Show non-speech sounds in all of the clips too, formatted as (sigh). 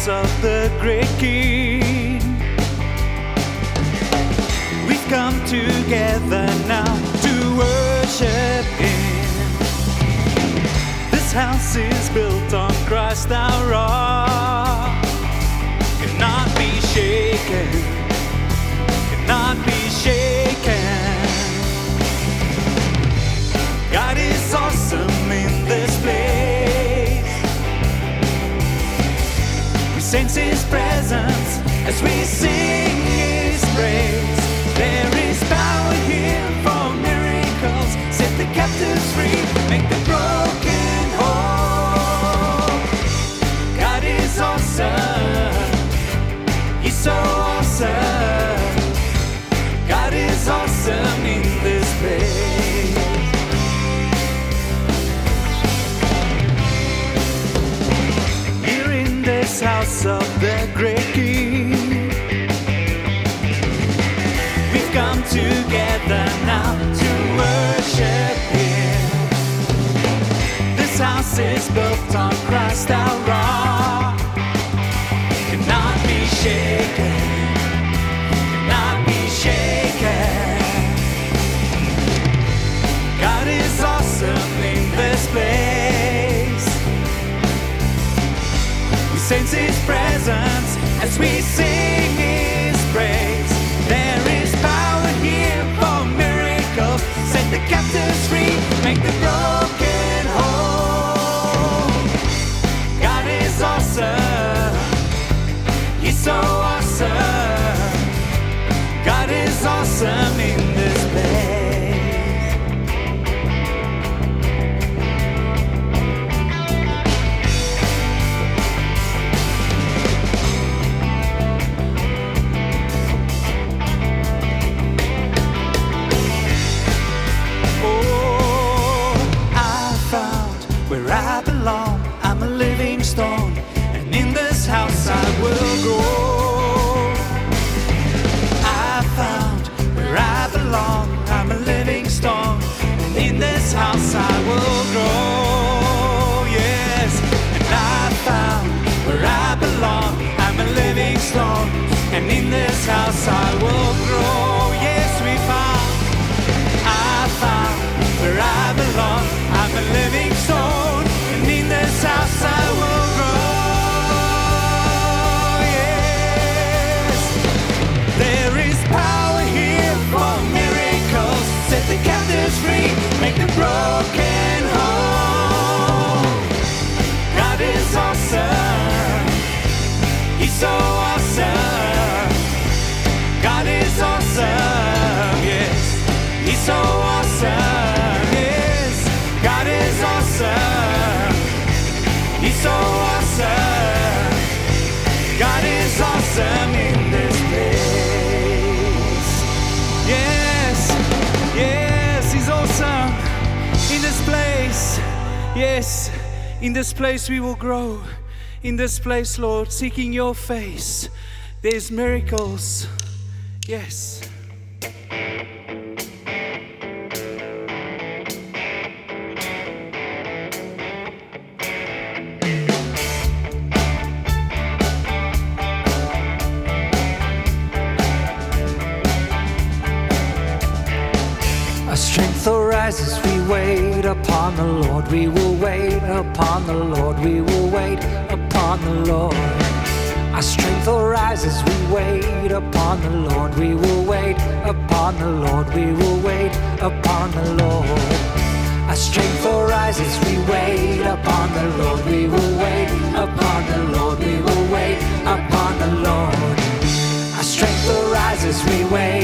house of the great King. We've come together now to worship Him. This house is built on Christ our rock, cannot be shaken, cannot be shaken. God is awesome sense His presence as we sing His praise. There is power here for miracles. Set the captives free, make the broken whole. God is awesome. This of the great King, we've come together now to worship Him. This house is built on Christ our rock, cannot be shaken, make the broken we will grow. In this place, Lord, seeking your face. There's miracles. Yes. The Lord. We will wait upon the Lord. We will wait upon the Lord. Our strength arises, we wait upon the Lord. We will wait upon the Lord. We will wait upon the Lord. Our strength arises, we wait upon the Lord. We will wait upon the Lord. We will wait upon the Lord. Our strength arises, we wait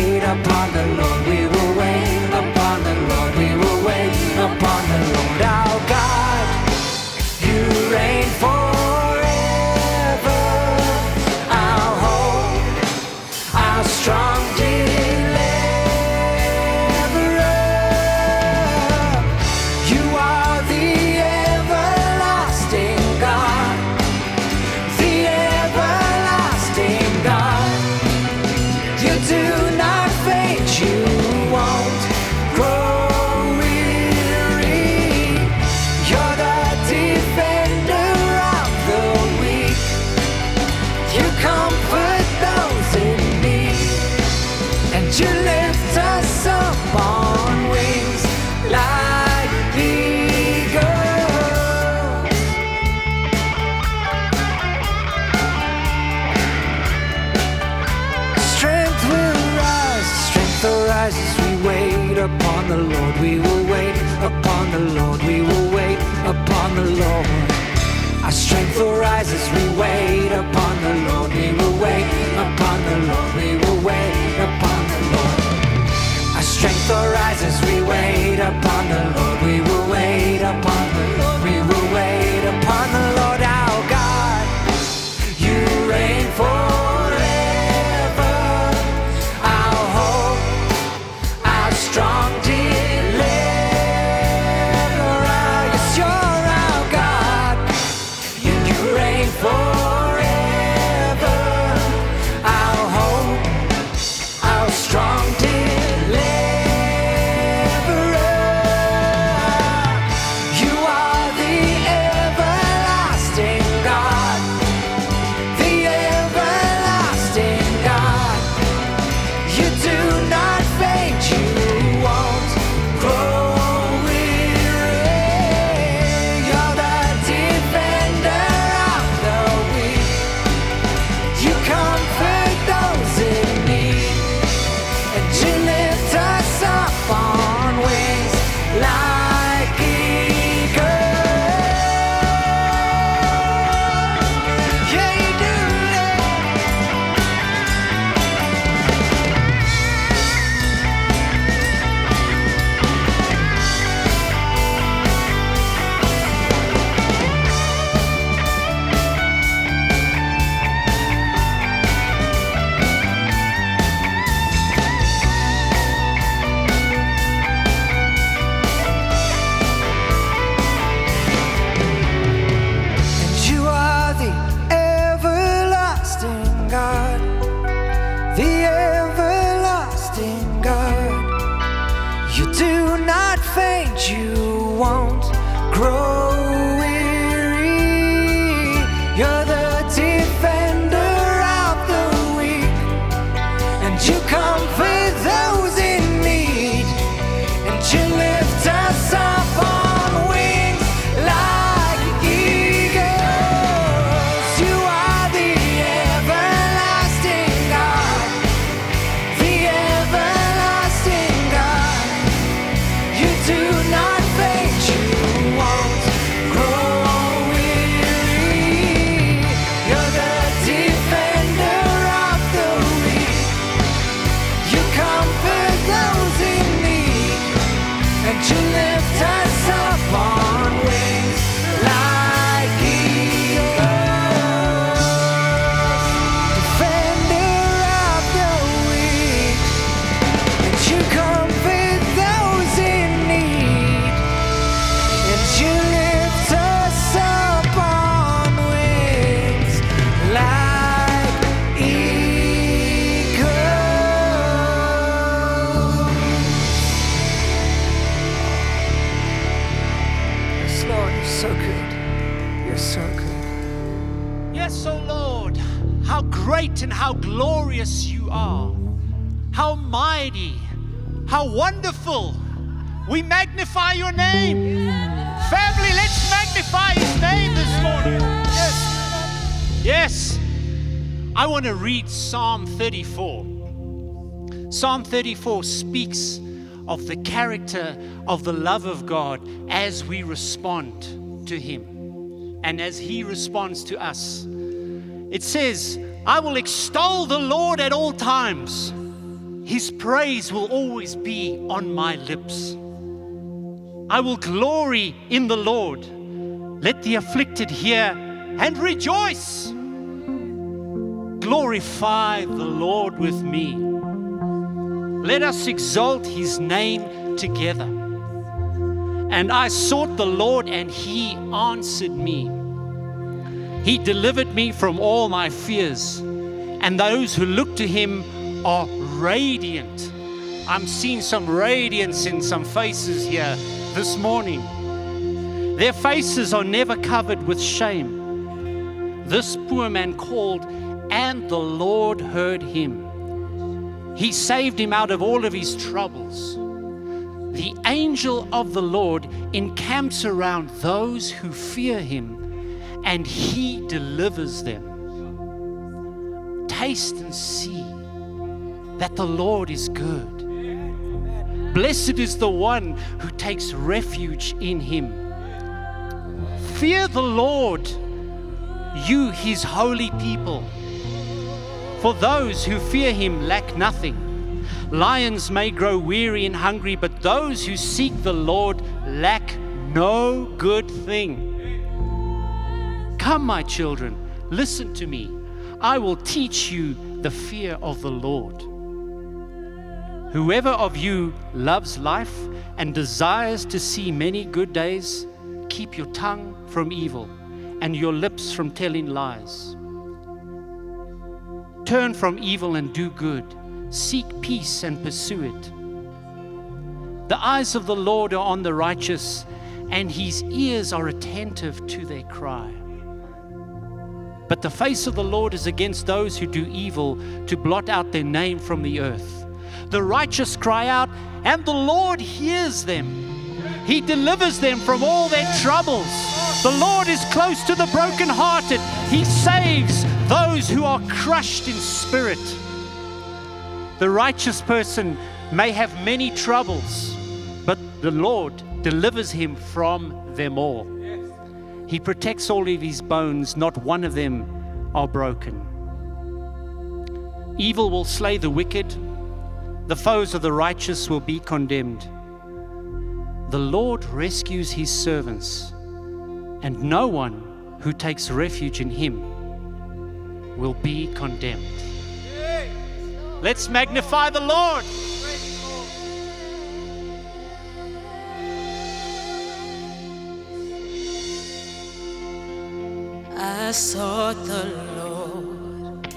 So good. Yes, O Lord, how great and how glorious you are. How mighty, how wonderful. We magnify your name. Family, let's magnify his name this morning. Yes. Yes. I want to read Psalm 34. Psalm 34 speaks of the character of the love of God as we respond to Him and as He responds to us. It says, I will extol the Lord at all times. His praise will always be on my lips. I will glory in the Lord. Let the afflicted hear and rejoice. Glorify the Lord with me. Let us exalt his name together. And I sought the Lord, and he answered me. He delivered me from all my fears, and those who look to him are radiant. I'm seeing some radiance in some faces here this morning. Their faces are never covered with shame. This poor man called, and the Lord heard him. He saved him out of all of his troubles. The angel of the Lord encamps around those who fear him, and he delivers them. Taste and see that the Lord is good. Blessed is the one who takes refuge in him. Fear the Lord, you his holy people. For those who fear him lack nothing. Lions may grow weary and hungry, but those who seek the Lord lack no good thing. Come, my children, listen to me. I will teach you the fear of the Lord. Whoever of you loves life and desires to see many good days, keep your tongue from evil and your lips from telling lies. Turn from evil and do good. Seek peace and pursue it. The eyes of the Lord are on the righteous, and his ears are attentive to their cry. But the face of the Lord is against those who do evil, to blot out their name from the earth. The righteous cry out, and the Lord hears them. He delivers them from all their troubles. The Lord is close to the brokenhearted. He saves those who are crushed in spirit. The righteous person may have many troubles, but the Lord delivers him from them all. He protects all of his bones, not one of them are broken. Evil will slay the wicked, the foes of the righteous will be condemned. The Lord rescues his servants, and no one who takes refuge in him will be condemned. Let's magnify the Lord. I sought the Lord,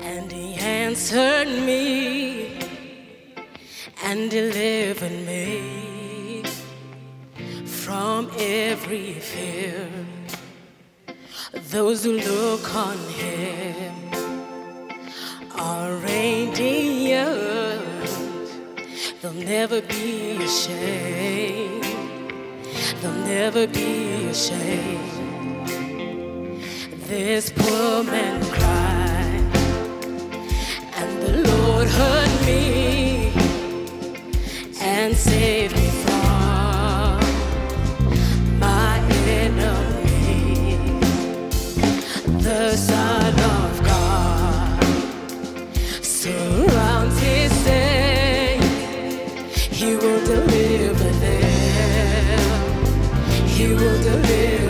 and He answered me and delivered me from every fear. Those who look on Him are radiant, they'll never be ashamed. They'll never be ashamed. This poor man cried, and the Lord heard me and saved me He will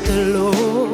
the Lord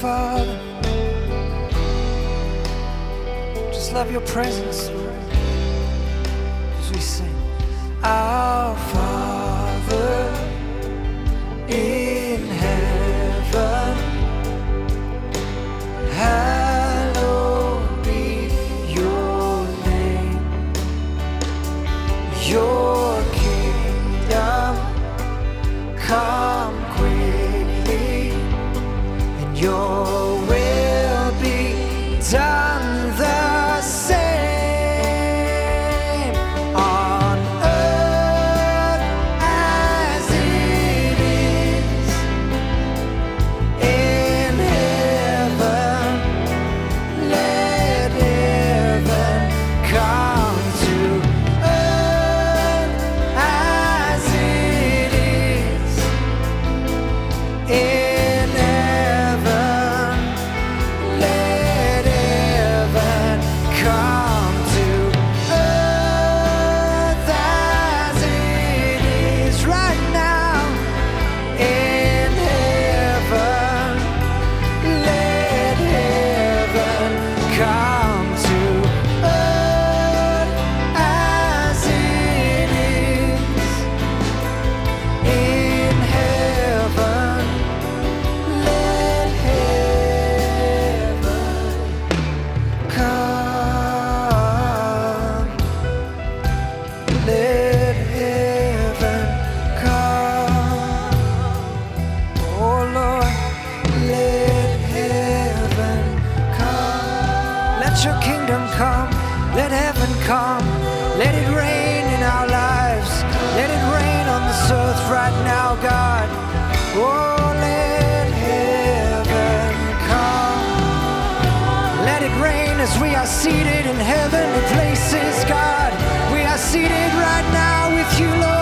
Father. Just love your presence as we sing, Our Father. We are seated in heavenly places, God. We are seated right now with you, Lord.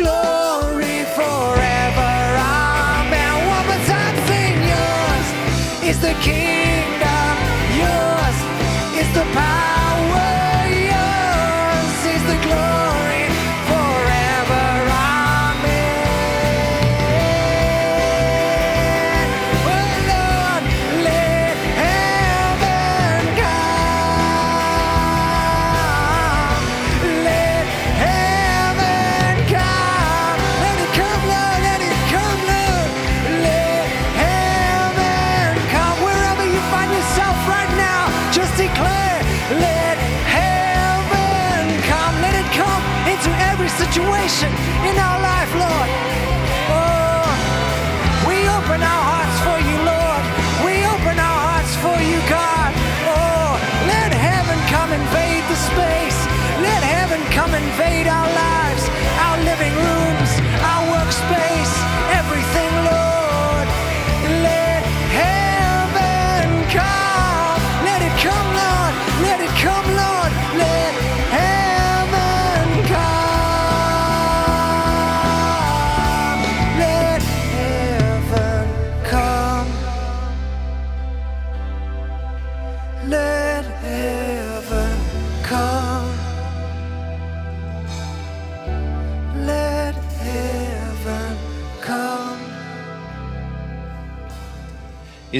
glory forever. Amen. One more time, sing yours is the kingdom, yours is the power.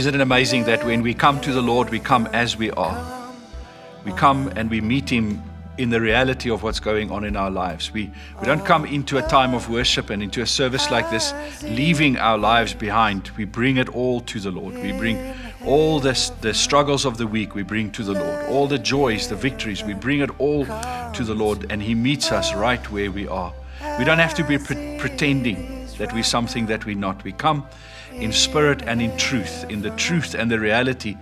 Isn't it amazing that when we come to the Lord, we come as we are? We come and we meet Him in the reality of what's going on in our lives. We, we don't come into a time of worship and into a service like this, leaving our lives behind. We bring it all to the Lord. We bring all this, the struggles of the week, we bring to the Lord. All the joys, the victories, we bring it all to the Lord, and He meets us right where we are. We don't have to be pre- pretending that we're something that we're not. We come in spirit and in truth, in the truth and the reality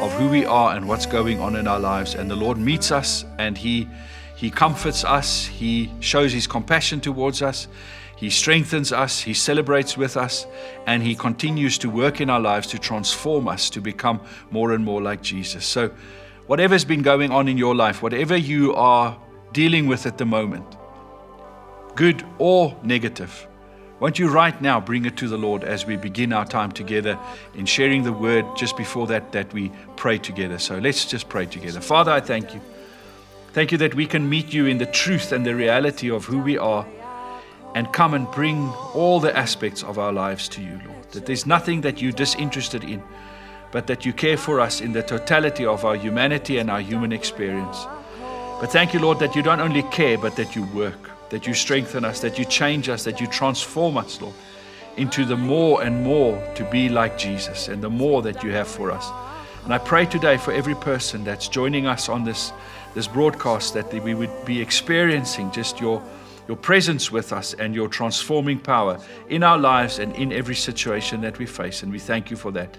of who we are and what's going on in our lives. And the Lord meets us and He He comforts us, He shows His compassion towards us, He strengthens us, He celebrates with us, and He continues to work in our lives to transform us to become more and more like Jesus. So whatever's been going on in your life, whatever you are dealing with at the moment, good or negative, won't you right now bring it to the Lord as we begin our time together in sharing the word just before that that we pray together. So let's just pray together. Father, I thank you. Thank you that we can meet you in the truth and the reality of who we are and come and bring all the aspects of our lives to you, Lord. That there's nothing that you're disinterested in, but that you care for us in the totality of our humanity and our human experience. But thank you, Lord, that you don't only care, but that you work, that you strengthen us, that you change us, that you transform us, Lord, into the more and more to be like Jesus and the more that you have for us. And I pray today for every person that's joining us on this, this broadcast that we would be experiencing just your, your presence with us and your transforming power in our lives and in every situation that we face. And we thank you for that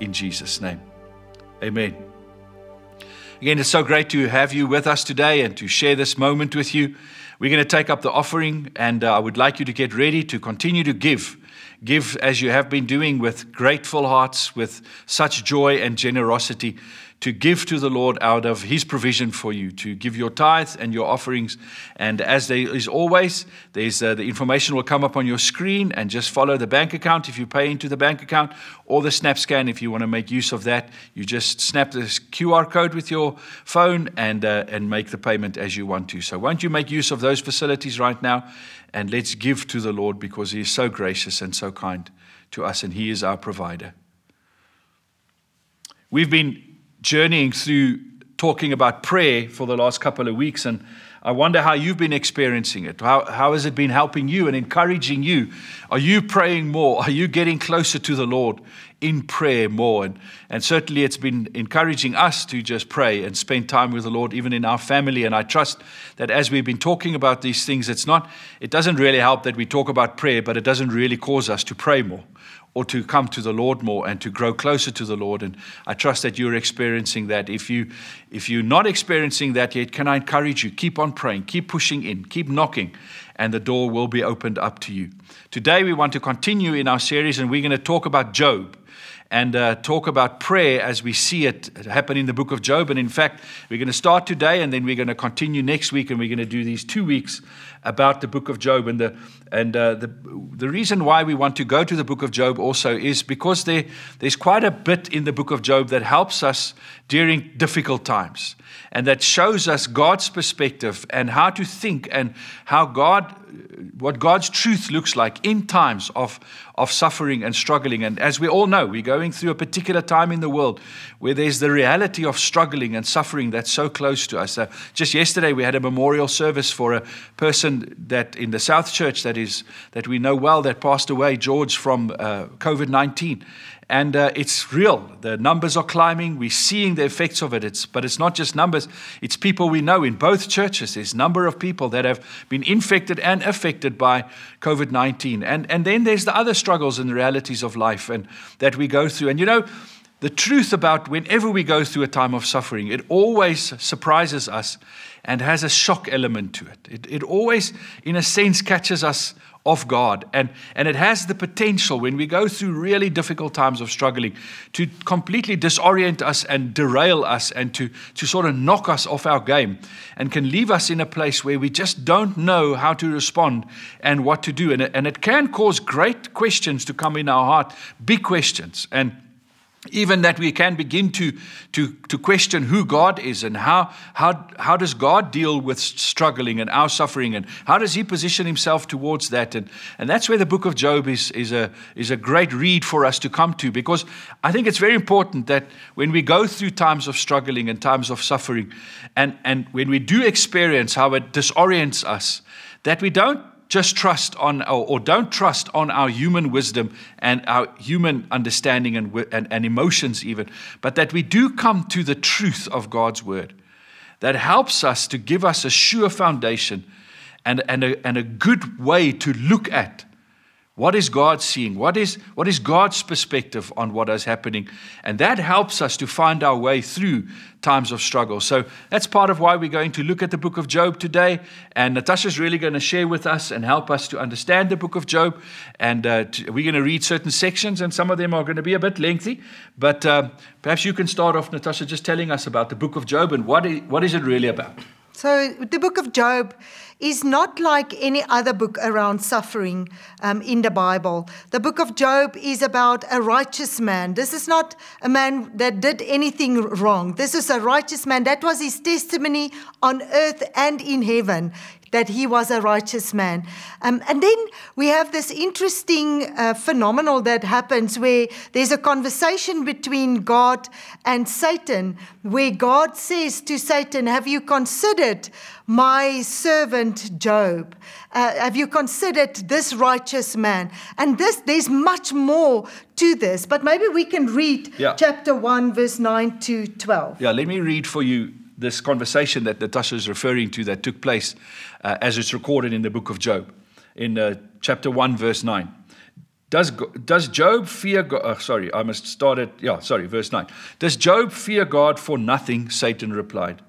in Jesus' name. Amen. Again, it's so great to have you with us today and to share this moment with you. We're going to take up the offering, and uh, I would like you to get ready to continue to give. Give as you have been doing with grateful hearts, with such joy and generosity, to give to the Lord out of His provision for you, to give your tithes and your offerings. And as there is always, there's uh, the information will come up on your screen, and just follow the bank account if you pay into the bank account, or the SnapScan if you want to make use of that. You just snap this QR code with your phone and uh, and make the payment as you want to. So won't you make use of those facilities right now, and let's give to the Lord because He is so gracious and so kind to us, and He is our provider. We've been journeying through talking about prayer for the last couple of weeks, and I wonder how you've been experiencing it. How, how has it been helping you and encouraging you? Are you praying more? Are you getting closer to the Lord in prayer more? And, and certainly it's been encouraging us to just pray and spend time with the Lord, even in our family. And I trust that as we've been talking about these things, it's not, it doesn't really help that we talk about prayer, but it doesn't really cause us to pray more or to come to the Lord more and to grow closer to the Lord. And I trust that you're experiencing that. If you if you're not experiencing that yet, can I encourage you? Keep on praying, keep pushing in, keep knocking, and the door will be opened up to you. Today we want to continue in our series, and we're going to talk about Job and uh, talk about prayer as we see it happen in the book of Job. And in fact, we're going to start today and then we're going to continue next week and we're going to do these two weeks about the book of Job. And, the, and uh, the, the reason why we want to go to the book of Job also is because there, there's quite a bit in the book of Job that helps us during difficult times and that shows us God's perspective and how to think and how God, what God's truth looks like in times of, of suffering and struggling. And as we all know, we're going through a particular time in the world where there's the reality of struggling and suffering that's so close to us. Uh, just yesterday, we had a memorial service for a person that in the South Church that is that we know well that passed away, George from uh, COVID 19. And uh, it's real. The numbers are climbing. We're seeing the effects of it. It's, but it's not just numbers, it's people we know in both churches. There's a number of people that have been infected and affected by COVID 19. And, and then there's the other struggles and realities of life and, that we go through. And you know, the truth about whenever we go through a time of suffering, it always surprises us and has a shock element to it. It, it always, in a sense, catches us off God. And, and it has the potential, when we go through really difficult times of struggling, to completely disorient us and derail us and to, to sort of knock us off our game and can leave us in a place where we just don't know how to respond and what to do. And it, and it can cause great questions to come in our heart, big questions. And even that we can begin to, to, to question who God is and how, how, how does God deal with struggling and our suffering and how does he position himself towards that. And, and that's where the book of Job is, is, a, is a great read for us to come to because I think it's very important that when we go through times of struggling and times of suffering and, and when we do experience how it disorients us, that we don't just trust on or, or, don't trust on our human wisdom and our human understanding and, and, and emotions even but that we do come to the truth of god's word that helps us to give us a sure foundation and, and, a, and a good way to look at what is God seeing? What is, what is God's perspective on what is happening? And that helps us to find our way through times of struggle. So that's part of why we're going to look at the book of Job today. And Natasha's really going to share with us and help us to understand the book of Job. And uh, we're going to read certain sections, and some of them are going to be a bit lengthy. But uh, perhaps you can start off, Natasha, just telling us about the book of Job and what is, what is it really about? So, the book of Job is not like any other book around suffering um, in the Bible. The book of Job is about a righteous man. This is not a man that did anything wrong. This is a righteous man. That was his testimony on earth and in heaven that he was a righteous man. Um, and then we have this interesting uh, phenomenon that happens where there's a conversation between God and Satan, where God says to Satan, Have you considered my servant Job? Uh, have you considered this righteous man? And this, there's much more to this, but maybe we can read Yeah. chapter 1, verse 9 to 12. Yeah, let me read for you this conversation that Natasha is referring to that took place uh, as it's recorded in the book of Job, in uh, chapter 1, verse 9. Does, does Job fear God? Uh, sorry, I must start at, yeah, sorry, verse 9. Does Job fear God for nothing? Satan replied.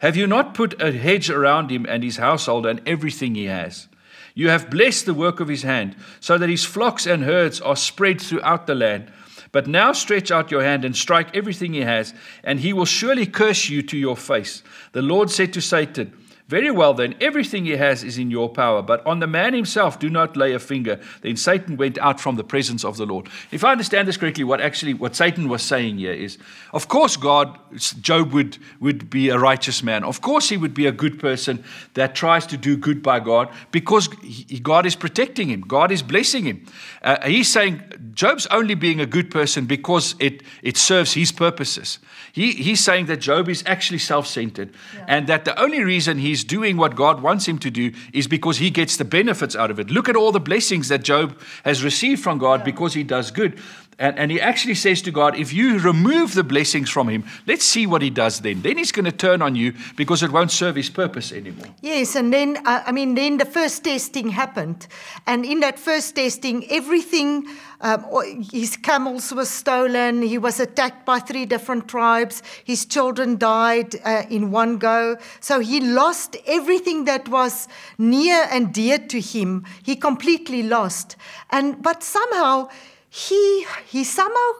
Have you not put a hedge around him and his household and everything he has? You have blessed the work of his hand, so that his flocks and herds are spread throughout the land. But now stretch out your hand and strike everything he has, and he will surely curse you to your face. The Lord said to Satan, Very well, then, everything he has is in your power, but on the man himself do not lay a finger. Then Satan went out from the presence of the Lord. If I understand this correctly, what actually what Satan was saying here is, of course, God, Job would, would be a righteous man. Of course, he would be a good person that tries to do good by God because he, God is protecting him, God is blessing him. Uh, he's saying Job's only being a good person because it, it serves his purposes. He, he's saying that Job is actually self centered and that the only reason he's doing what God wants him to do is because he gets the benefits out of it. Look at all the blessings that Job has received from God because he does good. And, and he actually says to God, if you remove the blessings from him, let's see what he does then. Then he's going to turn on you because it won't serve his purpose anymore. Yes, and then uh, I mean, then the first testing happened, and in that first testing, everything. Um, his camels were stolen. He was attacked by three different tribes. His children died uh, in one go. So he lost everything that was near and dear to him. He completely lost. And but somehow he he somehow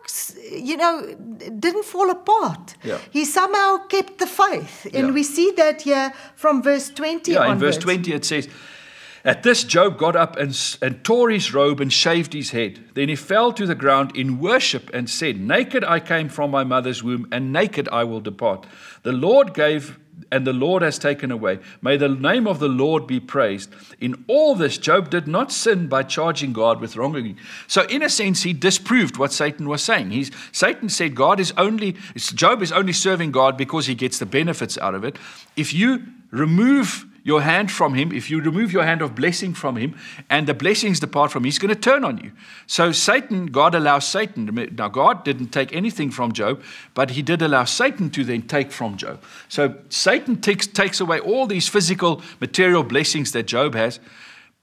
you know didn't fall apart. Yeah. He somehow kept the faith, and Yeah. we see that here from verse twenty. Yeah, in verse 20 it says, At this, Job got up and, and tore his robe and shaved his head. Then he fell to the ground in worship and said, Naked I came from my mother's womb, and naked I will depart. The Lord gave, and the Lord has taken away. May the name of the Lord be praised. In all this, Job did not sin by charging God with wrongdoing. So, in a sense, he disproved what Satan was saying. He's, Satan said God is only, Job is only serving God because he gets the benefits out of it. If you remove your hand from him, if you remove your hand of blessing from him, and the blessings depart from him, he's going to turn on you. So Satan, God allows Satan. Now God didn't take anything from Job, but he did allow Satan to then take from Job. So Satan takes, takes away all these physical, material blessings that Job has.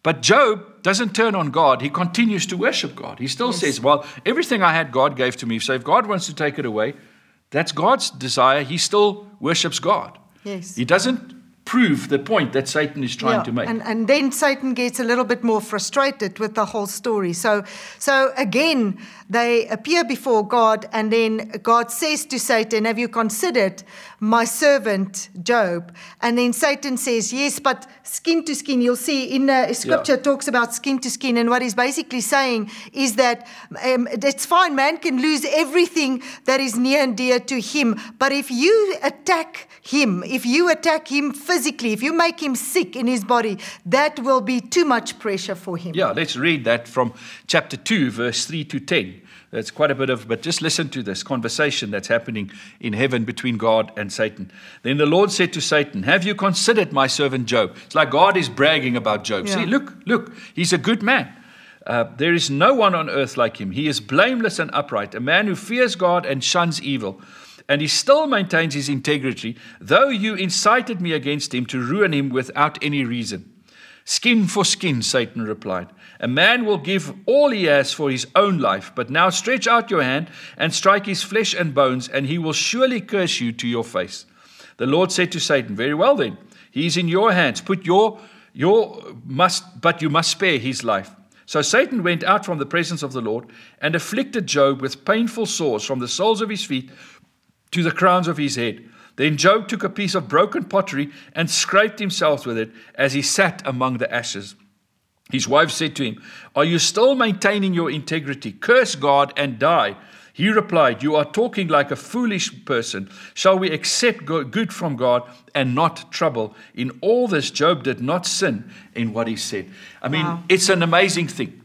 But Job doesn't turn on God. He continues to worship God. He still says, Well, everything I had, God gave to me. So if God wants to take it away, that's God's desire. He still worships God. Yes. He doesn't prove the point that Satan is trying Yeah, to make. And, and then Satan gets a little bit more frustrated with the whole story. So, so again, they appear before God, and then God says to Satan, Have you considered my servant Job? And then Satan says, Yes, but skin to skin. You'll see in scripture Yeah. talks about skin to skin, and what he's basically saying is that um, it's fine, man can lose everything that is near and dear to him, but if you attack him, if you attack him physically, if you make him sick in his body, that will be too much pressure for him. yeah, let's read that from chapter 2, verse 3 to 10. That's quite a bit of, but just listen to this conversation that's happening in heaven between God and Satan. Then the Lord said to Satan, Have you considered my servant Job? It's like God is bragging about Job. Yeah. See, look, look, he's a good man. Uh, there is no one on earth like him. He is blameless and upright, a man who fears God and shuns evil. And he still maintains his integrity, though you incited me against him to ruin him without any reason. Skin for skin, Satan replied. A man will give all he has for his own life, but now stretch out your hand and strike his flesh and bones, and he will surely curse you to your face. The Lord said to Satan, Very well then, he is in your hands. Put your your must but you must spare his life. So Satan went out from the presence of the Lord and afflicted Job with painful sores from the soles of his feet to the crowns of his head. Then Job took a piece of broken pottery and scraped himself with it as he sat among the ashes. His wife said to him, Are you still maintaining your integrity? Curse God and die. He replied, You are talking like a foolish person. Shall we accept good from God and not trouble? In all this, Job did not sin in what he said. I mean, Wow. it's an amazing thing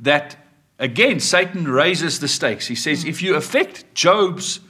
that, again, Satan raises the stakes. He says, If you affect Job's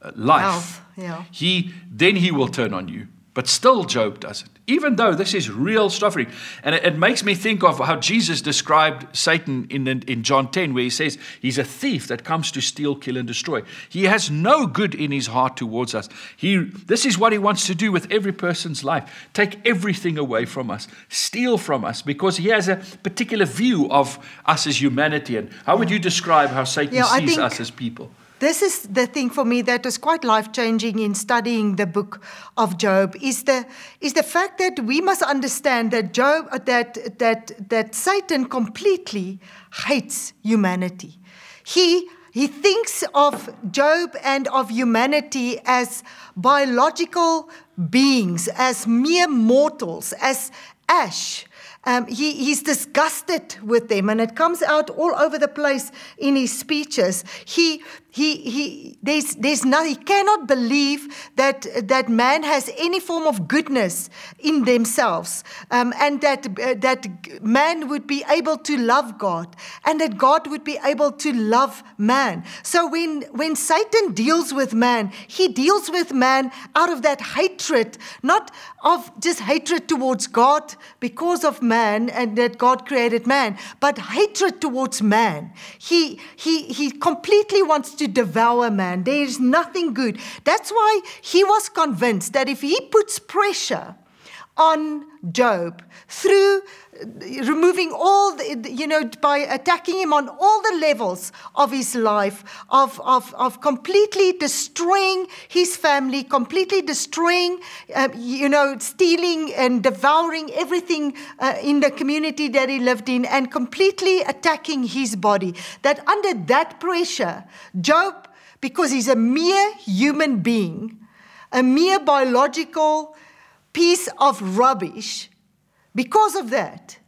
uh, life, Health, yeah. he then he will turn on you. But still, Job doesn't. Even though this is real suffering, and it, it makes me think of how Jesus described Satan in in John ten, where he says he's a thief that comes to steal, kill, and destroy. He has no good in his heart towards us. He this is what he wants to do with every person's life: take everything away from us, steal from us, because he has a particular view of us as humanity. And how would you describe how Satan Yeah, sees think- us as people? This is the thing for me that was quite life changing in studying the book of Job is the is the fact that we must understand that Job uh, that that that Satan completely hates humanity. He he thinks of Job and of humanity as biological beings, as mere mortals, as ash. Um, he, he's disgusted with them, and it comes out all over the place in his speeches. He, he, he, there's, there's no, he cannot believe that, that man has any form of goodness in themselves, um, and that, uh, that man would be able to love God, and that God would be able to love man. So when, when Satan deals with man, he deals with man out of that hatred, not of just hatred towards God because of man and that God created man, but hatred towards man. He, he, he completely wants to devour man. There is nothing good. That's why he was convinced that if he puts pressure on Job through removing all the, you know, by attacking him on all the levels of his life, of, of, of completely destroying his family, completely destroying, uh, you know, stealing and devouring everything uh, in the community that he lived in, and completely attacking his body. That under that pressure, Job, because he's a mere human being, a mere biological piece of rubbish, because of that,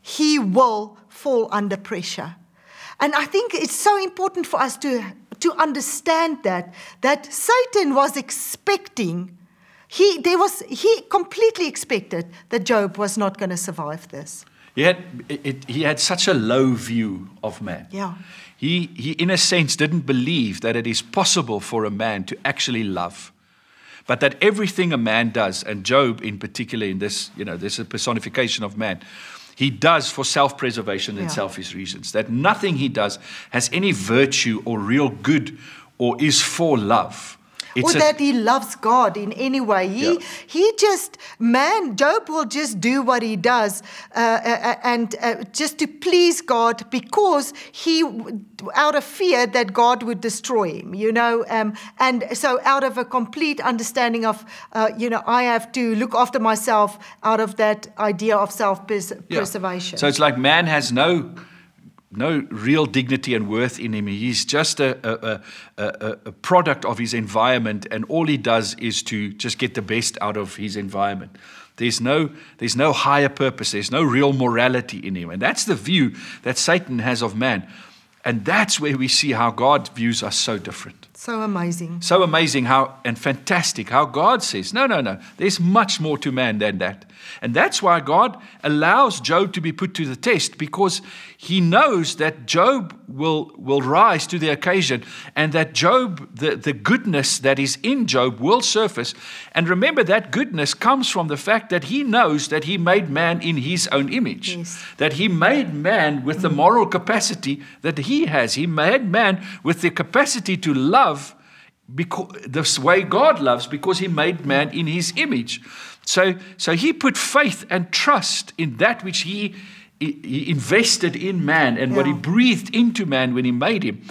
he will fall under pressure. And I think it's so important for us to, to understand that, that Satan was expecting, he, there was, he completely expected that Job was not going to survive this. He had, it, he had such a low view of man. Yeah. He, he, in a sense, didn't believe that it is possible for a man to actually love. But that everything a man does, and Job in particular, in this, you know, this is a personification of man, he does for self preservation and Yeah. selfish reasons. That nothing he does has any virtue or real good or is for love. Or a- that he loves God in any way. He Yeah. he just man Job will just do what he does uh, uh, and uh, just to please God because he out of fear that God would destroy him. You know, um, and so out of a complete understanding of uh, you know I have to look after myself out of that idea of self Yeah. preservation. So it's like man has no no real dignity and worth in him. He's just a, a, a, a, product of his environment, and all he does is to just get the best out of his environment. There's no, there's no higher purpose, there's no real morality in him. And that's the view that Satan has of man. And that's where we see how God views us so different. So amazing. So amazing how and fantastic how God says, no, no, no, there's much more to man than that. And that's why God allows Job to be put to the test because he knows that Job will, will rise to the occasion and that Job, the, the goodness that is in Job, will surface. And remember, that goodness comes from the fact that he knows that he made man in his own image, Yes. that he made man with the moral capacity that he has. He made man with the capacity to love because this way God loves because he made man in his image. So, so he put faith and trust in that which he, he invested in man and what he breathed into man when he made him.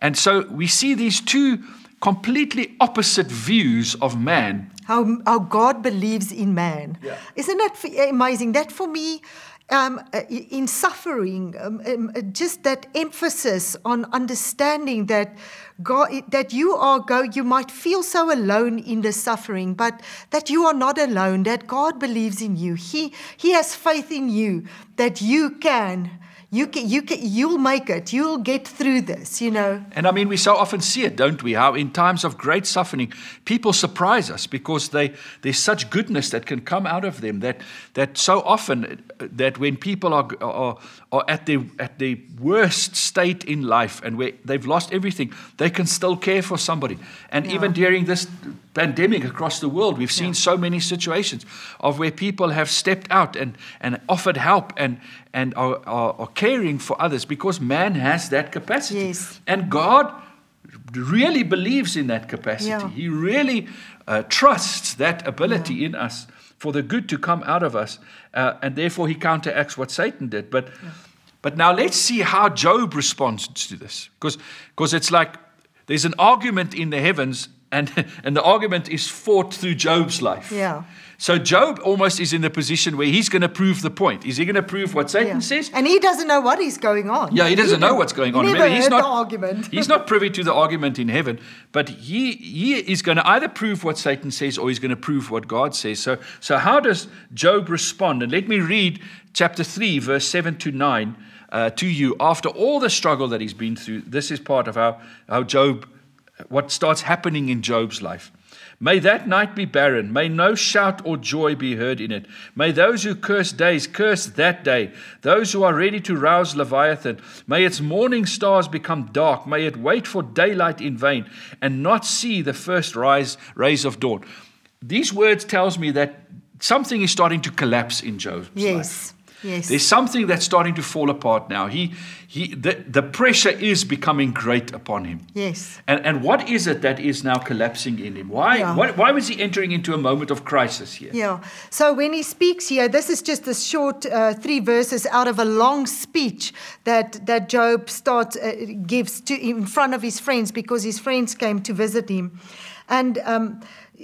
And so we see these two completely opposite views of man. how, how God believes in man. Yeah. Isn't that amazing? That for me, um, in suffering, um, um, just that emphasis on understanding that God, that you are go, you might feel so alone in the suffering, but that you are not alone. That God believes in you. He He has faith in you that you can. You can, you can, you'll make it. You'll get through this, you know. And I mean, we so often see it, don't we? How in times of great suffering, people surprise us because they, there's such goodness that can come out of them. That, that so often, that when people are, are, are at, their, at their worst state in life and where they've lost everything, they can still care for somebody. And even during this pandemic across the world, we've seen so many situations of where people have stepped out and, and offered help and, and are, are, are caring for others because man has that capacity. Yes. And God really believes in that capacity. Yeah. He really uh, trusts that ability in us for the good to come out of us. Uh, and therefore, he counteracts what Satan did. But, but now let's see how Job responds to this. Because it's like there's an argument in the heavens, and, (laughs) and the argument is fought through Job's life. Yeah. So Job almost is in the position where he's going to prove the point. Is he going to prove what Satan Yeah. says? And he doesn't know what is going on. Yeah, he doesn't know what's going on. Never Remember, he's heard not the argument. he's not privy to the argument in heaven, but he he is going to either prove what Satan says or he's going to prove what God says. So so how does Job respond? And let me read chapter three, verse seven to nine. Uh, to you, after all the struggle that he's been through, this is part of how, how Job, what starts happening in Job's life. May that night be barren. May no shout or joy be heard in it. May those who curse days curse that day. Those who are ready to rouse Leviathan, may its morning stars become dark. May it wait for daylight in vain and not see the first rise, rays of dawn. These words tells me that something is starting to collapse in Job's life. Yes. There's something that's starting to fall apart now. He, he, the, the pressure is becoming great upon him. Yes. And, and what is it that is now collapsing in him? Why, Yeah. why, why was he entering into a moment of crisis here? Yeah. So when he speaks here, this is just a short uh, three verses out of a long speech that that Job starts uh, gives to in front of his friends because his friends came to visit him, and. Um,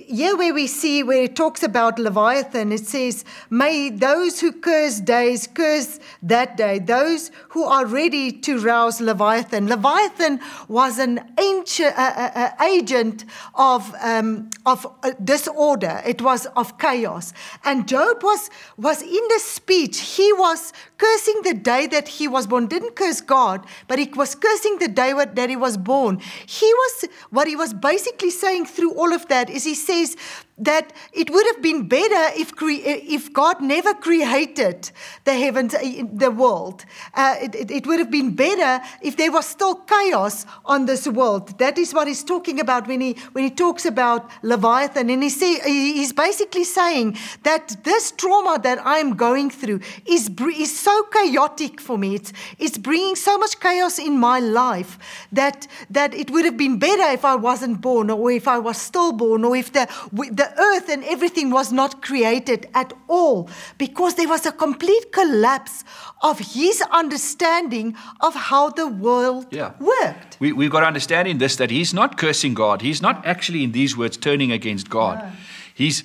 here, where we see where it talks about Leviathan, it says, May those who curse days curse that day, those who are ready to rouse Leviathan. Leviathan was an ancient uh, uh, agent of, um, of uh, disorder, it was of chaos. And Job was, was in the speech, he was cursing the day that he was born. Didn't curse God, but he was cursing the day that he was born. He was, what he was basically saying through all of that is he says, that it would have been better if, cre- if God never created the heavens, uh, the world. Uh, it, it, it would have been better if there was still chaos on this world. That is what he's talking about when he, when he talks about Leviathan. And he say, he's basically saying that this trauma that I'm going through is, is so chaotic for me. It's, it's bringing so much chaos in my life that, that it would have been better if I wasn't born or if I was stillborn or if the, the earth and everything was not created at all because there was a complete collapse of his understanding of how the world Yeah. worked. We, we've got to understand in this that he's not cursing God. He's not actually, in these words, turning against God. He's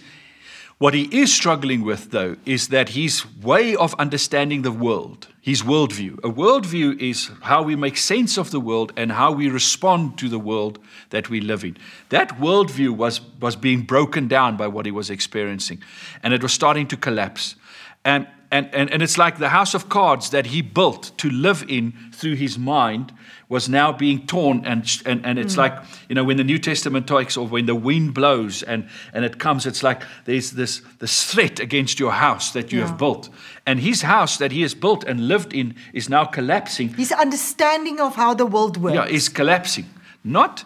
what he is struggling with, though, is that his way of understanding the world, his worldview. A worldview is how we make sense of the world and how we respond to the world that we live in. That worldview was, was being broken down by what he was experiencing, and it was starting to collapse. And, and, and, and it's like the house of cards that he built to live in through his mind was now being torn and, and, and it's hmm. like you know when the new testament talks or when the wind blows and, and it comes it's like there's this, this threat against your house that you Yeah. have built and his house that he has built and lived in is now collapsing His understanding of how the world works. yeah, is collapsing. Not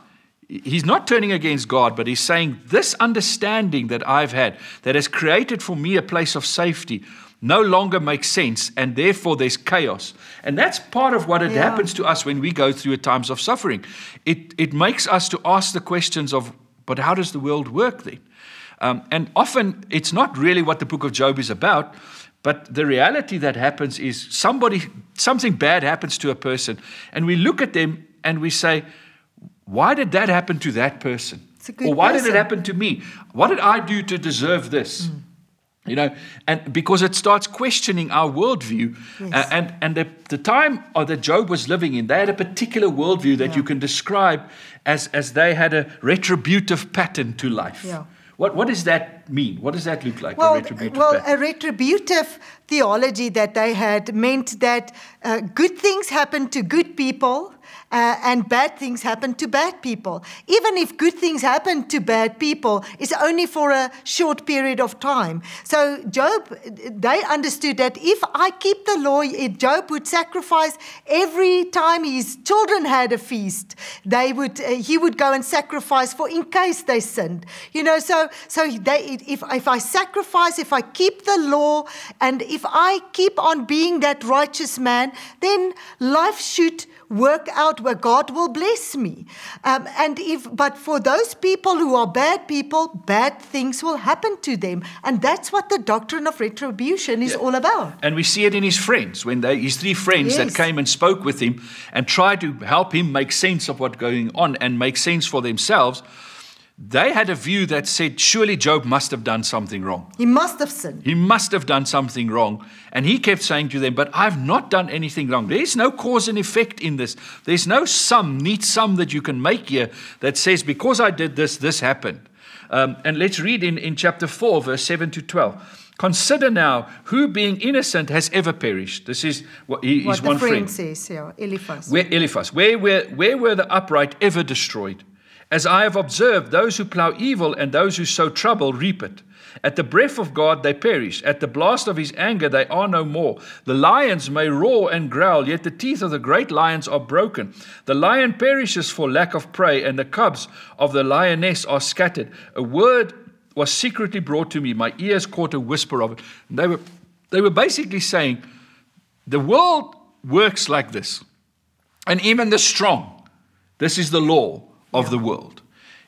he's not turning against God, but he's saying this understanding that I've had that has created for me a place of safety no longer makes sense, and therefore there's chaos. And that's part of what it Yeah. happens to us when we go through times of suffering. It it makes us to ask the questions of, but how does the world work then? Um, and often it's not really what the book of Job is about, but the reality that happens is somebody, something bad happens to a person, and we look at them and we say, why did that happen to that person? It's a good Or why did it happen to me? What did I do to deserve this? You know, and because it starts questioning our worldview. Uh, and and the, the time uh, that Job was living in, they had a particular worldview that you can describe as, as they had a retributive pattern to life. Yeah. What, what does that mean? What does that look like? a Well, retributive well, pattern? a retributive theology that they had meant that uh, good things happen to good people uh, and bad things happen to bad people. Even if good things happen to bad people, it's only for a short period of time. So Job, they understood that if I keep the law, Job would sacrifice every time his children had a feast. They would, uh, he would go and sacrifice for in case they sinned. You know, so so they, if if I sacrifice, if I keep the law, and if I keep on being that righteous man, then life should work out where God will bless me. Um, and if, but for those people who are bad people, bad things will happen to them, and that's what the doctrine of retribution is all about. And we see it in his friends when they, his three friends that came and spoke with him and tried to help him make sense of what's going on and make sense for themselves. They had a view that said, surely Job must have done something wrong. He must have sinned. He must have done something wrong. And he kept saying to them, But I've not done anything wrong. There's no cause and effect in this. There's no sum, neat sum that you can make here that says, Because I did this, this happened. Um, and let's read in, in chapter 4, verse 7 to 12. Consider now who being innocent has ever perished. This is what he, What one friend friend. says, yeah, Eliphaz. Where, Eliphaz, where were, where were the upright ever destroyed? As I have observed, those who plow evil and those who sow trouble reap it. At the breath of God they perish. At the blast of his anger they are no more. The lions may roar and growl, yet the teeth of the great lions are broken. The lion perishes for lack of prey, and the cubs of the lioness are scattered. A word was secretly brought to me. My ears caught a whisper of it. And they were, they were basically saying, the world works like this. And even the strong, this is the law of the world.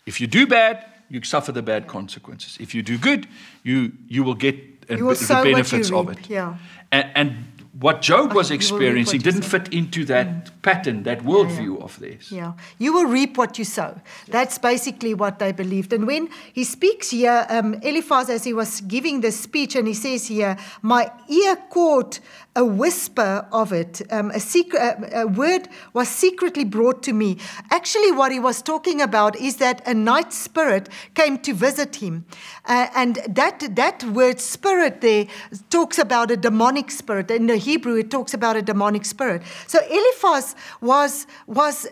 If you do bad, you suffer the bad consequences. If you do good, you, you will get uh, You will the sow what you benefits of it. yeah. And, and what Job was you will reap experiencing didn't fit into that pattern, that worldview of this. Yeah, you will reap what you sow. That's basically what they believed. And when he speaks here, um, Eliphaz, as he was giving this speech, and he says here, My ear caught a whisper of it. Um, a, secret, a, a word was secretly brought to me. Actually, what he was talking about is that a night spirit came to visit him. Uh, and that, that word spirit there talks about a demonic spirit. In the Hebrew, it talks about a demonic spirit. So Eliphaz was, was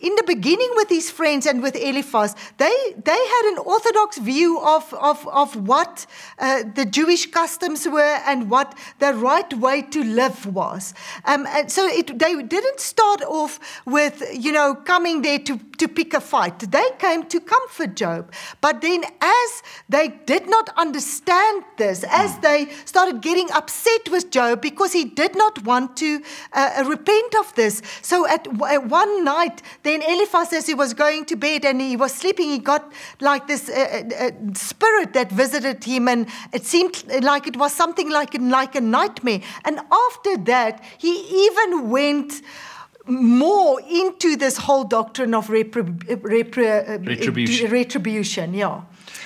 in the beginning with his friends and with Eliphaz, they, they had an orthodox view of, of, of what uh, the Jewish customs were and what the right way to live was. Um, and so it, they didn't start off with, you know, coming there to, to pick a fight. They came to comfort Job. But then as they did not understand this, as they started getting upset with Job because he did not want to uh, repent of this. So at, at one night, then Eliphaz, as he was going to bed and he was sleeping, he got like this uh, uh, spirit that visited him, and it seemed like it was something like, like a nightmare. And after that, he even went more into this whole doctrine of repri- repri- uh, Retribution. retribution. Yeah.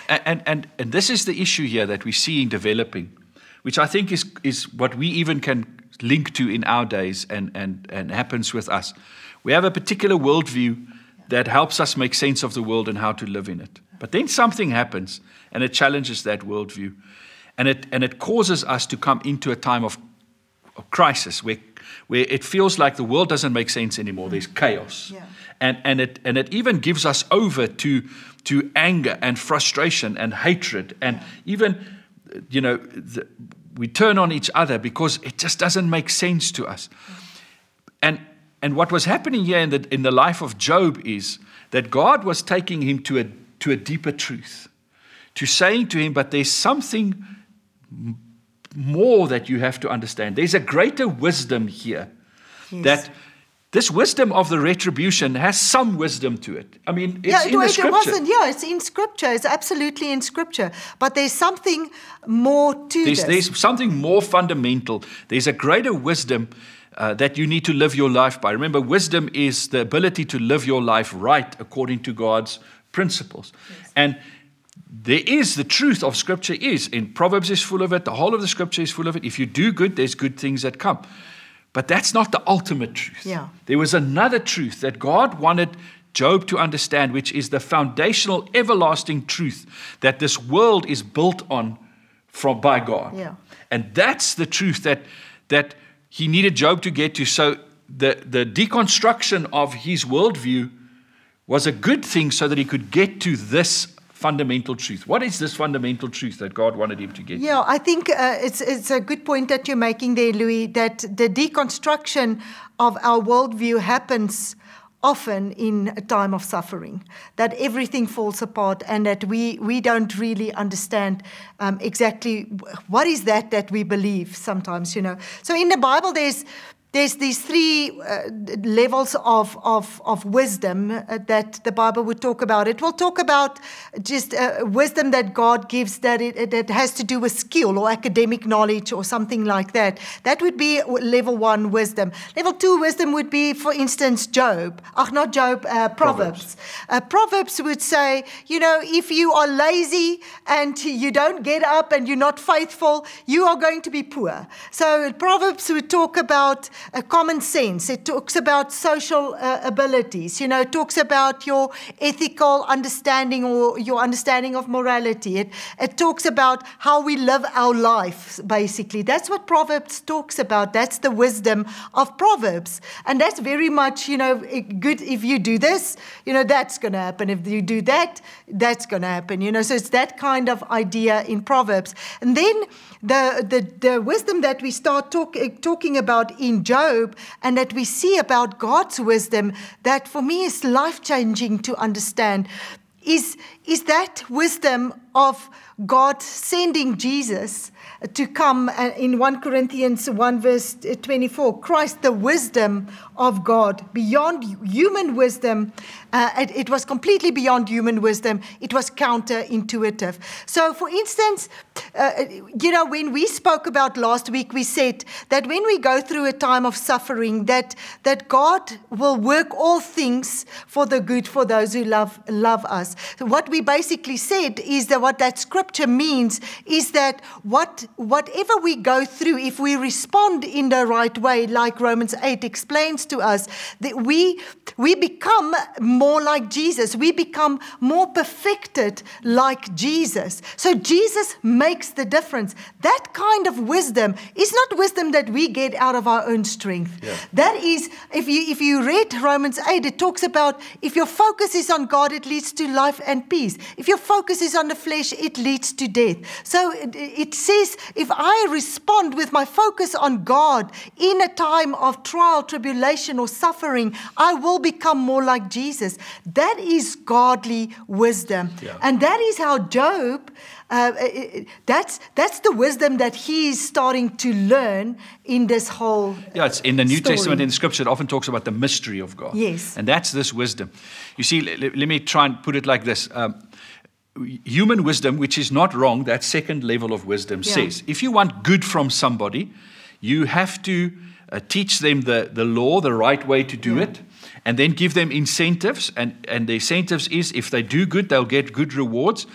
And, and, and, and this is the issue here that we're seeing developing, which I think is, is what we even can link to in our days and, and, and happens with us. We have a particular worldview that helps us make sense of the world and how to live in it. But then something happens and it challenges that worldview. And it, and it causes us to come into a time of, crisis where, where it feels like the world doesn't make sense anymore. There's mm. chaos. Yeah. And, and, it, and it even gives us over to, to anger and frustration and hatred. And even, you know, the, we turn on each other because it just doesn't make sense to us. Mm. And, and what was happening here in the, in the life of Job is that God was taking him to a, to a deeper truth, to saying to him, but there's something more that you have to understand. There's a greater wisdom here Yes. that this wisdom of the retribution has some wisdom to it. I mean, it's yeah, in it, it scripture. wasn't. Yeah, it's in scripture. It's absolutely in scripture. But there's something more to There's, this. there's something more fundamental. There's a greater wisdom uh, that you need to live your life by. Remember, wisdom is the ability to live your life right according to God's principles. And there is the truth of Scripture is in Proverbs is full of it. The whole of the Scripture is full of it. If you do good, there's good things that come. But that's not the ultimate truth. Yeah. There was another truth that God wanted Job to understand, which is the foundational, everlasting truth that this world is built on from by God. Yeah. And that's the truth that that he needed Job to get to. So the, the deconstruction of his worldview was a good thing so that he could get to this fundamental truth. What is this fundamental truth that God wanted him to get? Yeah, I think uh, it's, it's a good point that you're making there, Louis, that the deconstruction of our worldview happens often in a time of suffering, that everything falls apart and that we, we don't really understand um, exactly what is that that we believe sometimes, you know. So in the Bible, there's there's these three uh, levels of, of, of wisdom uh, that the Bible would talk about. It will talk about just uh, wisdom that God gives that it, that has to do with skill or academic knowledge or something like that. That would be level one wisdom. Level two wisdom would be, for instance, Job. Ach, not Job, uh, Proverbs. Uh, Proverbs would say, you know, if you are lazy and you don't get up and you're not faithful, you are going to be poor. So Proverbs would talk about uh, common sense. It talks about social uh, abilities. You know, it talks about your ethical understanding or your understanding of morality. It, it talks about how we live our lives, basically. That's what Proverbs talks about. That's the wisdom of Proverbs. And that's very much, you know, good if you do this, you know, that's going to happen. If you do that, that's going to happen. You know, so it's that kind of idea in Proverbs. And then the, the, the wisdom that we start talk, uh, talking about in Job and that we see about God's wisdom that for me is life changing to understand. Is, is that wisdom of God sending Jesus to come uh, in 1 Corinthians 1 verse 24 Christ the wisdom of God beyond human wisdom uh, it, it was completely beyond human wisdom. It was counterintuitive. So for instance uh, you know when we spoke about last week we said that when we go through a time of suffering that that God will work all things for the good for those who love love us. So what we basically said is that what that scripture means is that what, whatever we go through, if we respond in the right way, like Romans 8 explains to us, that we, we become more like Jesus. We become more perfected like Jesus. So Jesus makes the difference. That kind of wisdom is not wisdom that we get out of our own strength. That is, if you if you read Romans 8, it talks about if your focus is on God, it leads to life and peace. If your focus is on the flesh, it leads to death. So it, it says, if I respond with my focus on God in a time of trial, tribulation, or suffering, I will become more like Jesus. That is godly wisdom. Yeah. And that is how Job. Uh, uh, uh, that's that's the wisdom that he is starting to learn in this whole Yeah, it's in the New story. Testament, in the scripture, it often talks about the mystery of God. Yes. And that's this wisdom. You see, let, let me try and put it like this. Um, human wisdom, which is not wrong, that second level of wisdom Yeah. says if you want good from somebody, you have to uh, teach them the, the law, the right way to do it, and then give them incentives. And, and the incentives is if they do good, they'll get good rewards.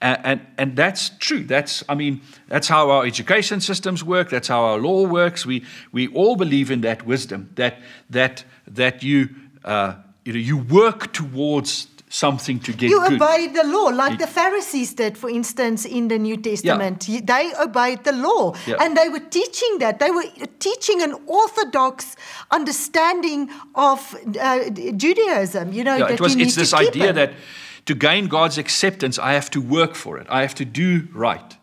And, and, and that's true. That's, I mean, that's how our education systems work. That's how our law works. We, we all believe in that wisdom, that, that, that you, uh, you, know, you work towards something to get You good. obey the law, like the Pharisees did, for instance, in the New Testament. You- They obeyed the law. Yeah. And they were teaching that. They were teaching an orthodox understanding of uh, Judaism. You know, Yeah, that it was, you need it's this idea it. that to gain God's acceptance, I have to work for it. I have to do right.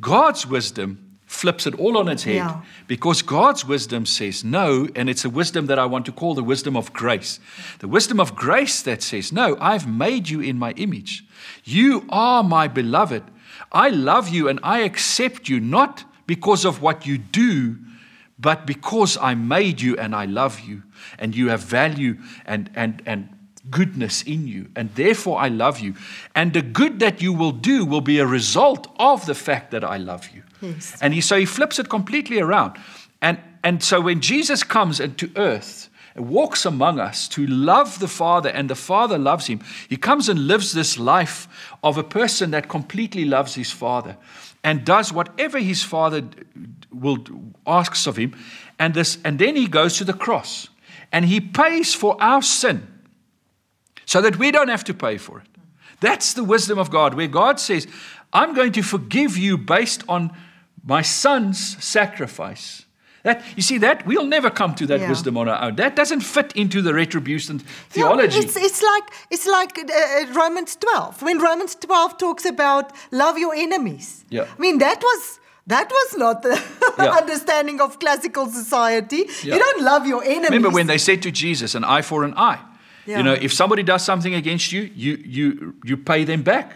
God's wisdom flips it all on its head Yeah. because God's wisdom says no, and it's a wisdom that I want to call the wisdom of grace. The wisdom of grace that says, No, I've made you in my image. You are my beloved. I love you and I accept you not because of what you do, but because I made you and I love you, and you have value and, and, and goodness in you, and therefore I love you. And the good that you will do will be a result of the fact that I love you. Yes. And he, so he flips it completely around. And, and so when Jesus comes into earth and walks among us to love the Father, and the Father loves him, he comes and lives this life of a person that completely loves his Father and does whatever his Father will asks of him. And, this, and then he goes to the cross and he pays for our sin so that we don't have to pay for it. That's the wisdom of God, where God says, I'm going to forgive you based on my son's sacrifice. That you see that we'll never come to that Yeah. wisdom on our own. That doesn't fit into the retribution theology. it's, it's like, it's like uh, Romans 12. When Romans 12 talks about love your enemies. Yeah. I mean, that was. That was not the (laughs) Yeah. understanding of classical society. Yeah. You don't love your enemies. Remember when they said to Jesus, an eye for an eye. Yeah. You know, if somebody does something against you, you you you pay them back.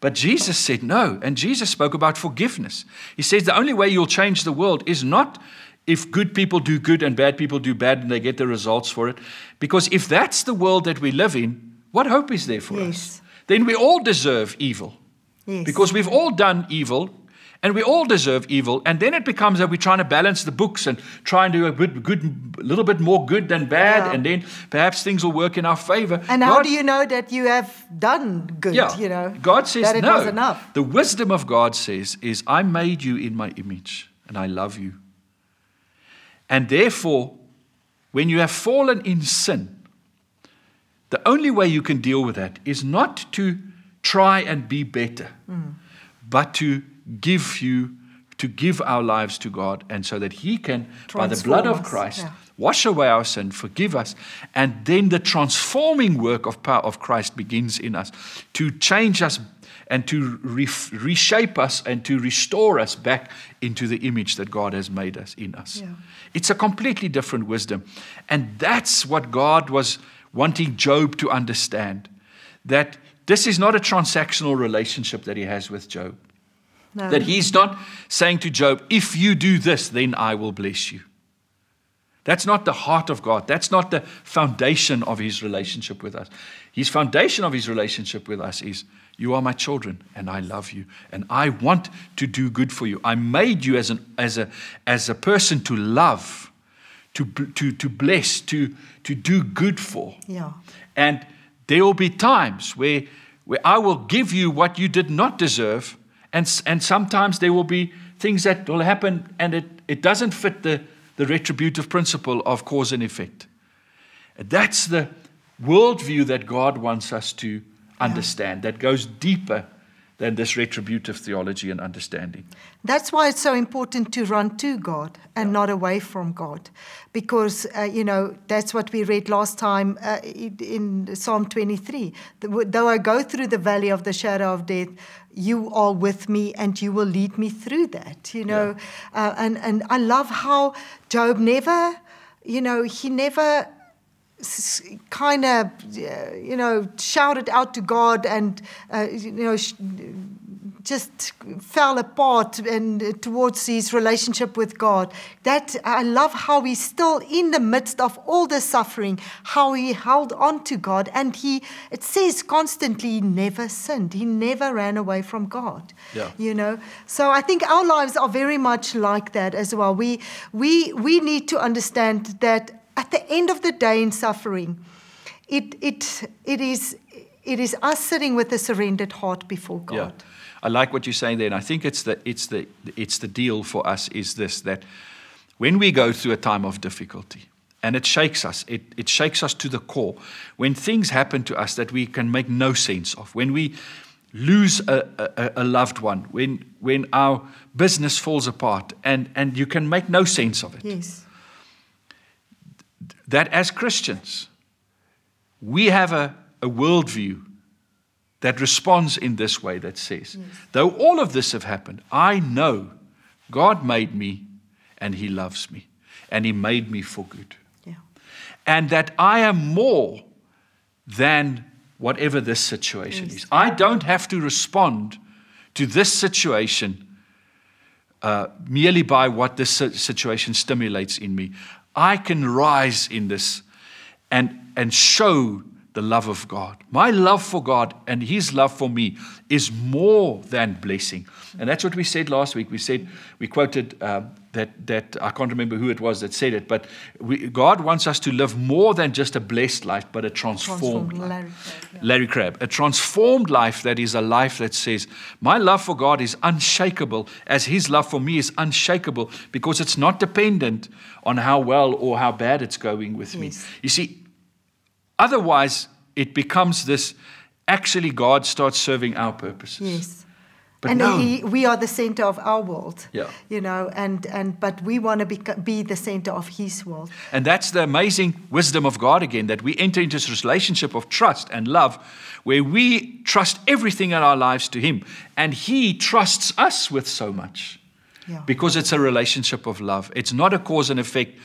But Jesus said no, and Jesus spoke about forgiveness. He says the only way you'll change the world is not if good people do good and bad people do bad and they get the results for it. Because if that's the world that we live in, what hope is there for us? Then we all deserve evil. Yes. Because we've all done evil and we all deserve evil. And then it becomes that we're trying to balance the books and try and do a bit good, a little bit more good than bad. Yeah. And then perhaps things will work in our favor. And how do you know that you have done good? yeah, You know, God says that it no. was enough. The wisdom of God says is, I made you in my image and I love you. And therefore, when you have fallen in sin, the only way you can deal with that is not to try and be better, mm. but to give you, to give our lives to God, and so that He can, by the blood of Christ, yeah. wash away our sin, forgive us, and then the transforming work of power of Christ begins in us to change us and to re- reshape us and to restore us back into the image that God has made us in us. Yeah. It's a completely different wisdom. And that's what God was wanting Job to understand that this is not a transactional relationship that he has with Job. No. That he's not saying to Job, if you do this, then I will bless you. That's not the heart of God. That's not the foundation of his relationship with us. His foundation of his relationship with us is you are my children and I love you and I want to do good for you. I made you as, an, as, a, as a person to love, to, to, to bless, to, to do good for. Yeah. And there will be times where, where I will give you what you did not deserve. And, and sometimes there will be things that will happen and it, it doesn't fit the, the retributive principle of cause and effect. That's the worldview that God wants us to understand, that goes deeper than this retributive theology and understanding. That's why it's so important to run to God and not away from God. Because, uh, you know, that's what we read last time uh, in- in Psalm 23. Though I go through the valley of the shadow of death, you are with me and you will lead me through that, you know. Uh, and, and I love how Job never, you know, he never kind of, uh, you know, shouted out to God and, uh, you know, sh- just fell apart and uh, towards his relationship with God. That I love how he's still in the midst of all the suffering, how he held on to God, and he. It says constantly he never sinned. He never ran away from God. Yeah. You know. So I think our lives are very much like that as well. We we we need to understand that at the end of the day in suffering, it it it is it is us sitting with a surrendered heart before God. Yeah. I like what you're saying there, and I think it's the, it's, the, it's the deal for us is this that when we go through a time of difficulty, and it shakes us, it, it shakes us to the core, when things happen to us that we can make no sense of, when we lose a, a, a loved one, when, when our business falls apart, and, and you can make no sense of it, Yes. that as Christians, we have a, a worldview that responds in this way that says, though all of this have happened, I know God made me and He loves me and He made me for good. Yeah. And that I am more than whatever this situation is. I don't have to respond to this situation uh, merely by what this situation stimulates in me. I can rise in this and, and show the love of God. My love for God and His love for me is more than blessing. And that's what we said last week. We said, we quoted uh, that, that, I can't remember who it was that said it, but we, God wants us to live more than just a blessed life, but a transformed, Transformed life. Larry Crabb, yeah. Larry Crabb, a transformed life that is a life that says, My love for God is unshakable, as His love for me is unshakable, because it's not dependent on how well or how bad it's going with me. You see, otherwise, it becomes this actually, God starts serving our purposes. Yes. But and no. he, we are the center of our world. Yeah. You know, and, and but we want to be, be the center of his world. And that's the amazing wisdom of God again that we enter into this relationship of trust and love where we trust everything in our lives to Him. And He trusts us with so much Yeah. because it's a relationship of love. It's not a cause and effect,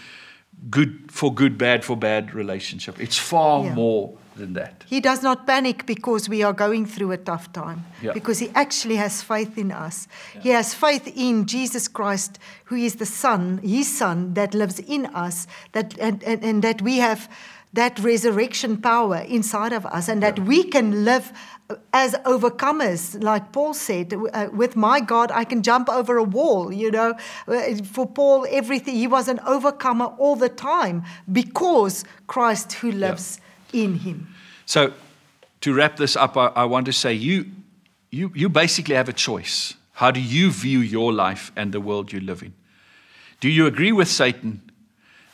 good for good, bad for bad relationship. It's far Yeah. more than that. He does not panic because we are going through a tough time, Yeah. because he actually has faith in us. He has faith in Jesus Christ, who is the Son, his Son that lives in us, that, and, and, and that we have that resurrection power inside of us, and that we can live as overcomers, like Paul said, uh, with my God, I can jump over a wall. You know, Uh, for Paul, everything he was an overcomer all the time because Christ, who lives in him. So, to wrap this up, I, I want to say you, you, you basically have a choice. How do you view your life and the world you live in? Do you agree with Satan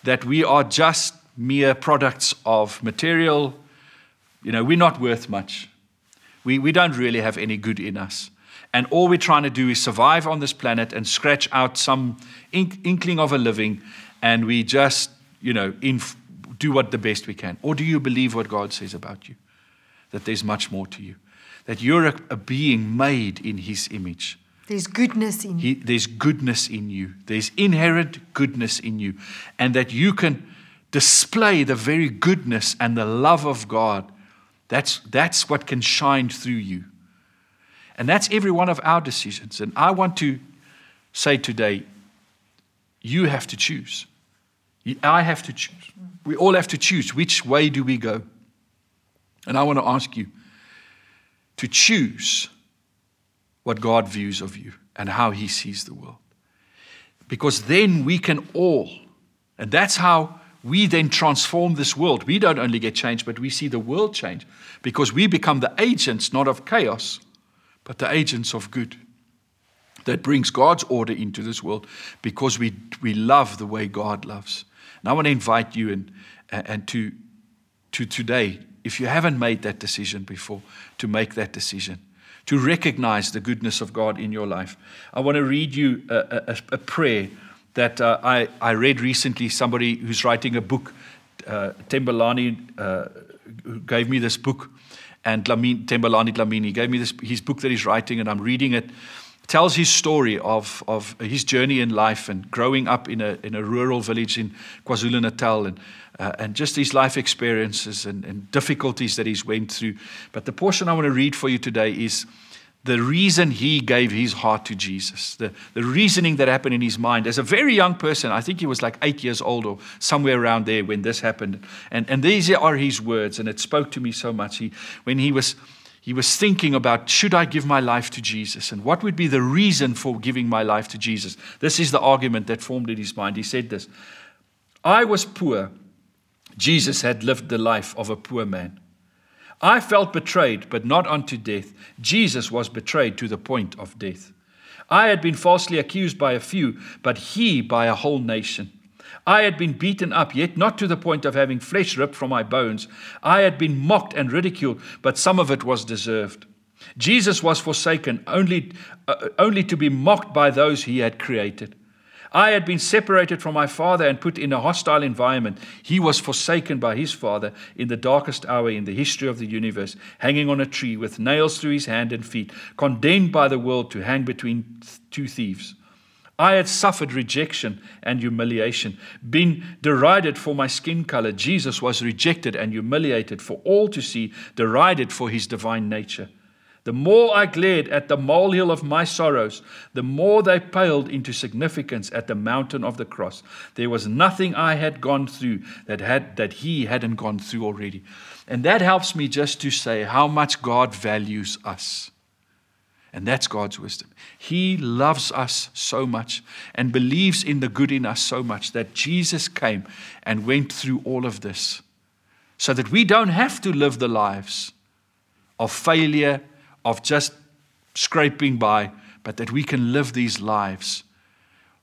that we are just mere products of material? You know, we're not worth much. We, we don't really have any good in us. And all we're trying to do is survive on this planet and scratch out some ink, inkling of a living, and we just, you know, inf- do what the best we can. Or do you believe what God says about you? That there's much more to you, that you're a, a being made in His image. There's goodness in He, there's goodness in you. There's inherent goodness in you. And that you can display the very goodness and the love of God. That's, that's what can shine through you. And that's every one of our decisions. And I want to say today, you have to choose. I have to choose. We all have to choose. Which way do we go? And I want to ask you to choose what God views of you and how He sees the world. Because then we can all, and that's how we then transform this world. We don't only get changed, but we see the world change because we become the agents not of chaos, but the agents of good. That brings God's order into this world because we, we love the way God loves. And I want to invite you and, and to, to today, if you haven't made that decision before, to make that decision, to recognize the goodness of God in your life. I want to read you a, a, a prayer that uh, I, I read recently. Somebody who's writing a book, uh, Tembalani, uh, gave me this book, and Lamin, Tembalani Dlamini gave me this, his book that he's writing, and I'm reading it. Tells his story of, of his journey in life and growing up in a, in a rural village in KwaZulu Natal and, uh, and just his life experiences and, and difficulties that he's went through. But the portion I want to read for you today is the reason he gave his heart to Jesus, the, the reasoning that happened in his mind. As a very young person, I think he was like eight years old or somewhere around there when this happened. And, and these are his words, and it spoke to me so much. He, when he was, he was thinking about, should I give my life to Jesus? And what would be the reason for giving my life to Jesus? This is the argument that formed in his mind. He said this I was poor. Jesus had lived the life of a poor man. I felt betrayed, but not unto death. Jesus was betrayed to the point of death. I had been falsely accused by a few, but he by a whole nation. I had been beaten up, yet not to the point of having flesh ripped from my bones. I had been mocked and ridiculed, but some of it was deserved. Jesus was forsaken, only, uh, only to be mocked by those he had created. I had been separated from my father and put in a hostile environment. He was forsaken by his father in the darkest hour in the history of the universe, hanging on a tree with nails through his hand and feet, condemned by the world to hang between two thieves. I had suffered rejection and humiliation, been derided for my skin color. Jesus was rejected and humiliated for all to see, derided for his divine nature. The more I glared at the molehill of my sorrows, the more they paled into significance at the mountain of the cross. There was nothing I had gone through that, had, that he hadn't gone through already. And that helps me just to say how much God values us. And that's God's wisdom. He loves us so much and believes in the good in us so much that Jesus came and went through all of this so that we don't have to live the lives of failure of just scraping by, but that we can live these lives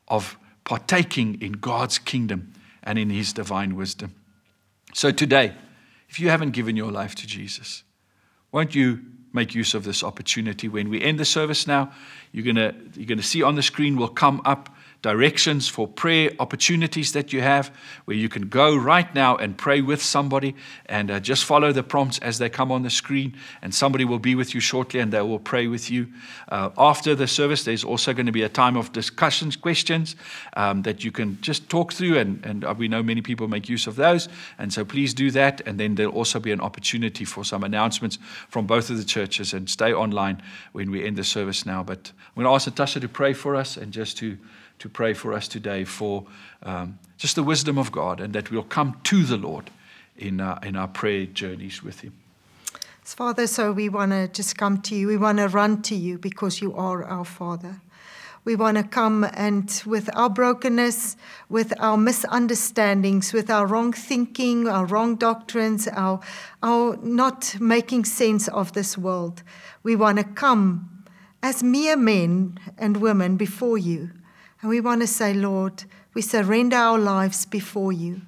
of partaking in God's kingdom and in His divine wisdom. So today, if you haven't given your life to Jesus, won't you make use of this opportunity? When we end the service now, you're going you're to see on the screen will come up directions for prayer opportunities that you have where you can go right now and pray with somebody and uh, just follow the prompts as they come on the screen and somebody will be with you shortly and they will pray with you. Uh, after the service there's also going to be a time of discussions questions um, that you can just talk through and, and uh, we know many people make use of those. And so please do that and then there'll also be an opportunity for some announcements from both of the churches and stay online when we end the service now. But i'm going to ask natasha to pray for us and just to to pray for us today for um, just the wisdom of God and that we'll come to the Lord in our, in our prayer journeys with Him. Father, so we want to just come to you. We want to run to you because you are our Father. We want to come and with our brokenness, with our misunderstandings, with our wrong thinking, our wrong doctrines, our, our not making sense of this world, we want to come as mere men and women before you and we want to say, Lord, we surrender our lives before you.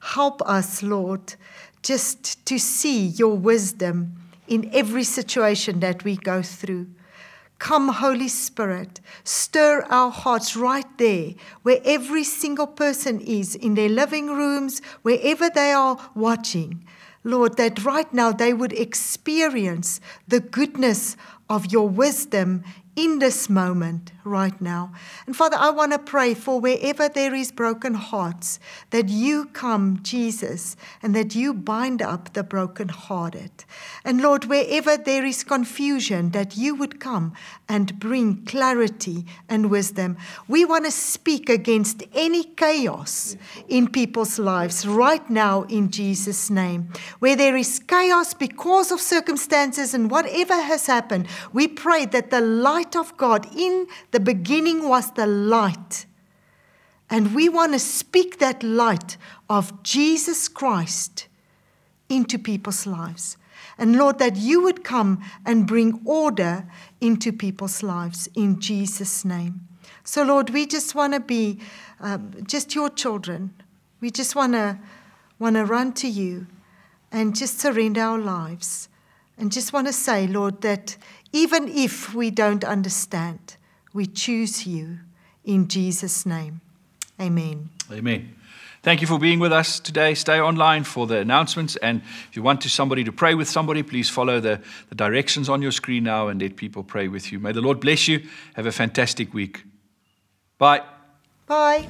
Help us, Lord, just to see your wisdom in every situation that we go through. Come, Holy Spirit, stir our hearts right there where every single person is in their living rooms, wherever they are watching. Lord, that right now they would experience the goodness of your wisdom in this moment right now. And Father, I want to pray for wherever there is broken hearts, that you come, Jesus, and that you bind up the brokenhearted. And Lord, wherever there is confusion, that you would come and bring clarity and wisdom. We want to speak against any chaos in people's lives right now in Jesus' name. Where there is chaos because of circumstances and whatever has happened, we pray that the light of God in the beginning was the light. And we want to speak that light of Jesus Christ into people's lives. And Lord, that you would come and bring order into people's lives in Jesus' name. So, Lord, we just want to be um, just your children. We just want to want to run to you and just surrender our lives. And just want to say, Lord, that even if we don't understand, we choose you in Jesus' name. Amen. Amen. Thank you for being with us today. Stay online for the announcements. And if you want to somebody to pray with somebody, please follow the, the directions on your screen now and let people pray with you. May the Lord bless you. Have a fantastic week. Bye. Bye.